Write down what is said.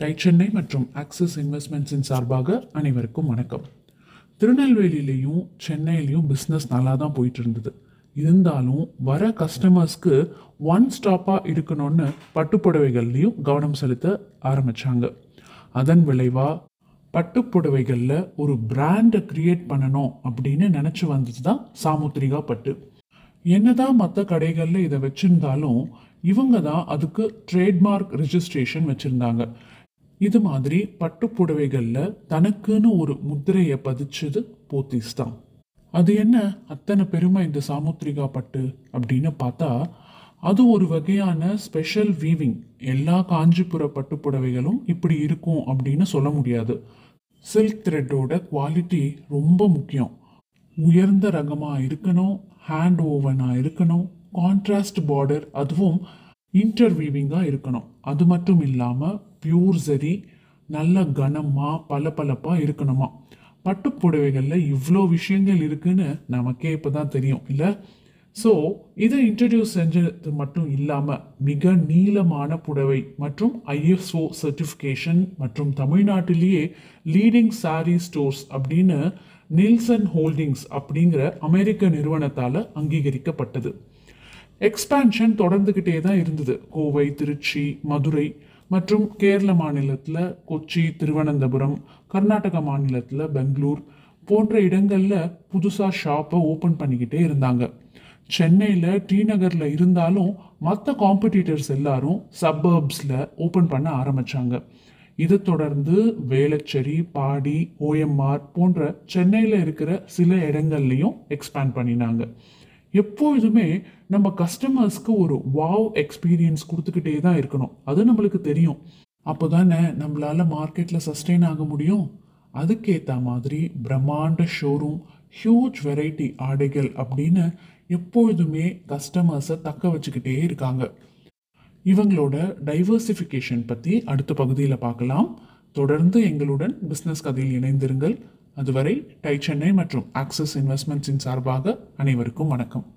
Tie Chennai மற்றும் axis இன்வெஸ்ட்மெண்ட்ஸின் சார்பாக அனைவருக்கும் வணக்கம். திருநெல்வேலியிலையும் சென்னையிலையும் பிஸ்னஸ் நல்லா தான் போயிட்டு இருந்தது இருந்தாலும் வர கஸ்டமர்ஸ்க்கு ஒன் ஸ்டாப்பாக இருக்கணும்னு பட்டுப்புடவைகள்லையும் கவனம் செலுத்த ஆரம்பித்தாங்க அதன் விளைவாக பட்டுப்புடவைகளில் ஒரு பிராண்டை கிரியேட் பண்ணணும் அப்படின்னு நினச்சி வந்தது தான் சாமுத்திரிகா பட்டு. என்னதான் மற்ற கடைகளில் இதை வச்சுருந்தாலும் இவங்க தான் அதுக்கு ட்ரேட்மார்க் ரிஜிஸ்ட்ரேஷன் வச்சுருந்தாங்க. இது மாதிரி பட்டுப்புடவைகளில் தனக்குன்னு ஒரு முத்திரையை பதிச்சது போத்தீஸ் தான். அது என்ன? அத்தனை பெருமை இந்த சாமுத்திரிகா பட்டு அப்படின்னு பார்த்தா அது ஒரு வகையான ஸ்பெஷல் வீவிங் எல்லா காஞ்சிபுர பட்டுப்புடவைகளும் இப்படி இருக்கும் அப்படின்னு சொல்ல முடியாது. சில்க் த்ரெட்டோட குவாலிட்டி ரொம்ப முக்கியம். உயர்ந்த ரகமாக இருக்கணும் ஹேண்ட் ஓவனாக இருக்கணும் கான்ட்ராஸ்ட் பார்டர் அதுவும் இன்டர்வீவிங்காக இருக்கணும். அது மட்டும் இல்லாமல் பியூர் சரி நல்ல கனமாக பளபளப்பாக இருக்கணுமா? பட்டுப்புடவைகளில் இவ்வளோ விஷயங்கள் இருக்குன்னு நமக்கே இப்போ தான் தெரியும் இல்லை? ஸோ இதை இன்ட்ரடியூஸ் செஞ்சது மட்டும் இல்லாமல் மிக நீளமான புடவை மற்றும் ஐஎஸ்ஓ சர்டிஃபிகேஷன் மற்றும் தமிழ்நாட்டிலேயே லீடிங் சாரீ ஸ்டோர்ஸ் அப்படின்னு நில்சன் ஹோல்டிங்ஸ் அப்படிங்கிற அமெரிக்க நிறுவனத்தால் அங்கீகரிக்கப்பட்டது. எக்ஸ்பான்ஷன் தொடர்ந்துக்கிட்டே தான் இருந்தது. கோவை திருச்சி மதுரை மற்றும் கேரள மாநிலத்தில் கொச்சி திருவனந்தபுரம் கர்நாடக மாநிலத்தில் பெங்களூர் போன்ற இடங்களில் புதுசாக ஷாப்பை ஓப்பன் பண்ணிக்கிட்டே இருந்தாங்க. சென்னையில் டி நகரில் இருந்தாலும் மற்ற காம்படிட்டர்ஸ் எல்லாரும் சப்பர்ப்ஸில் ஓப்பன் பண்ண ஆரம்பித்தாங்க இதை தொடர்ந்து வேளச்சேரி பாடி ஓஎம்ஆர் போன்ற சென்னையில் இருக்கிற சில இடங்கள்லையும் எக்ஸ்பேண்ட் பண்ணினாங்க. எப்பொழுதுமே நம்ம கஸ்டமர்ஸ்க்கு ஒரு வாவ் எக்ஸ்பீரியன்ஸ் கொடுத்துக்கிட்டே தான் இருக்கணும். அது நம்மளுக்கு தெரியும். அப்போ தானே நம்மளால் மார்க்கெட்டில் சஸ்டெயின் ஆக முடியும். அதுக்கேற்ற மாதிரி பிரம்மாண்ட ஷோரூம் ஹியூஜ் வெரைட்டி ஆடைகள் அப்படின்னு எப்பொழுதுமே கஸ்டமர்ஸை தக்க வச்சுக்கிட்டே இருக்காங்க. இவங்களோட டைவர்சிஃபிகேஷன் பற்றி அடுத்த பகுதியில் பார்க்கலாம். தொடர்ந்து எங்களுடன் பிஸ்னஸ் கதையில் இணைந்திருங்கள். அதுவரை டை சென்னை மற்றும் ஆக்சிஸ் இன்வெஸ்ட்மெண்ட்ஸின் சார்பாக அனைவருக்கும் வணக்கம்.